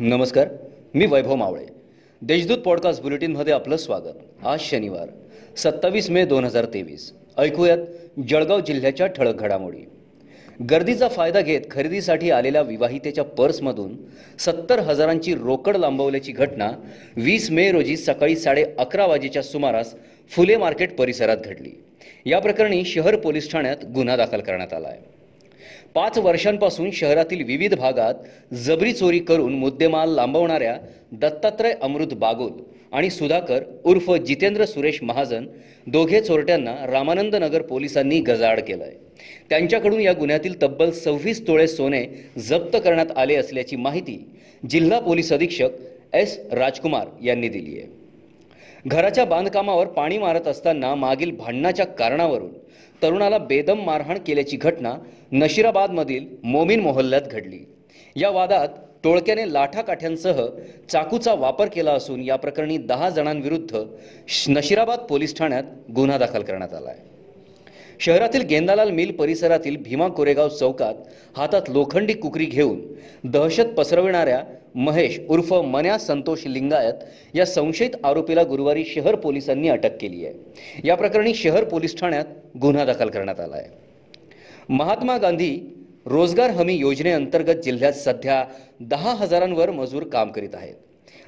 नमस्कार मी वैभव मावळे. देशदूत पॉडकास्ट बुलेटिनमध्ये आपलं स्वागत. आज शनिवार सत्तावीस मे दोन हजार तेवीस. ऐकूयात जळगाव जिल्ह्याच्या ठळक घडामोडी. गर्दीचा फायदा घेत खरेदीसाठी आलेल्या विवाहितेच्या पर्समधून सत्तर हजारांची रोकड लांबवल्याची घटना वीस मे रोजी सकाळी साडे अकरा वाजेच्या सुमारास फुले मार्केट परिसरात घडली. या प्रकरणी शहर पोलीस ठाण्यात गुन्हा दाखल करण्यात आला आहे पाच वर्षांपासून शहरातील विविध भागात जबरी चोरी करून मुद्देमाल लांबवणाऱ्या दत्तात्रय अमृत बागुल आणि सुधाकर उर्फ जितेंद्र सुरेश महाजन दोघे चोरट्यांना रामानंद नगर पोलिसांनी गजाआड केलंय. त्यांच्याकडून या गुन्ह्यातील तब्बल सव्वीस तोळे सोने जप्त करण्यात आले असल्याची माहिती जिल्हा पोलीस अधीक्षक एस राजकुमार यांनी दिली आहे. घराच्या बांधकामावर पाणी मारत असताना मागील भांडणाच्या कारणावरून तरुणाला बेदम मारहाण केल्याची घटना नशिराबादमधील मोमीन मोहल्ल्यात घडली. या वादात टोळक्याने लाठाकाठ्यांसह चाकूचा वापर केला असून या प्रकरणी दहा जणांविरुद्ध श- नशिराबाद पोलीस ठाण्यात गुन्हा दाखल करण्यात आला आहे शहरातील गेंदालाल मिल परिसरातील भीमा कोरेगाव चौकात हातात लोखंडी कुकरी घेऊन दहशत पसरविणाऱ्या महेश उर्फ मन्या संतोष लिंगायत या संशयित आरोपीला गुरुवारी शहर पोलिसांनी अटक केली आहे. या प्रकरणी शहर पोलीस ठाण्यात गुन्हा दाखल करण्यात आला आहे. महात्मा गांधी रोजगार हमी योजनेअंतर्गत जिल्ह्यात सध्या दहा हजारांवर मजूर काम करीत आहेत.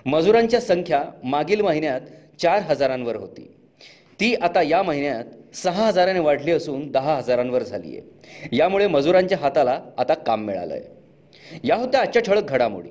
मजुरांच्या संख्या मागील महिन्यात चार हजारांवर होती. ती आता या महिन्यात सहा हजाराने वाढली असून दहा हजारांवर झाली आहे यामुळे मजुरांच्या हाताला आता काम मिळालं आहे या होत्या आजच्या ठळक घडामोडी.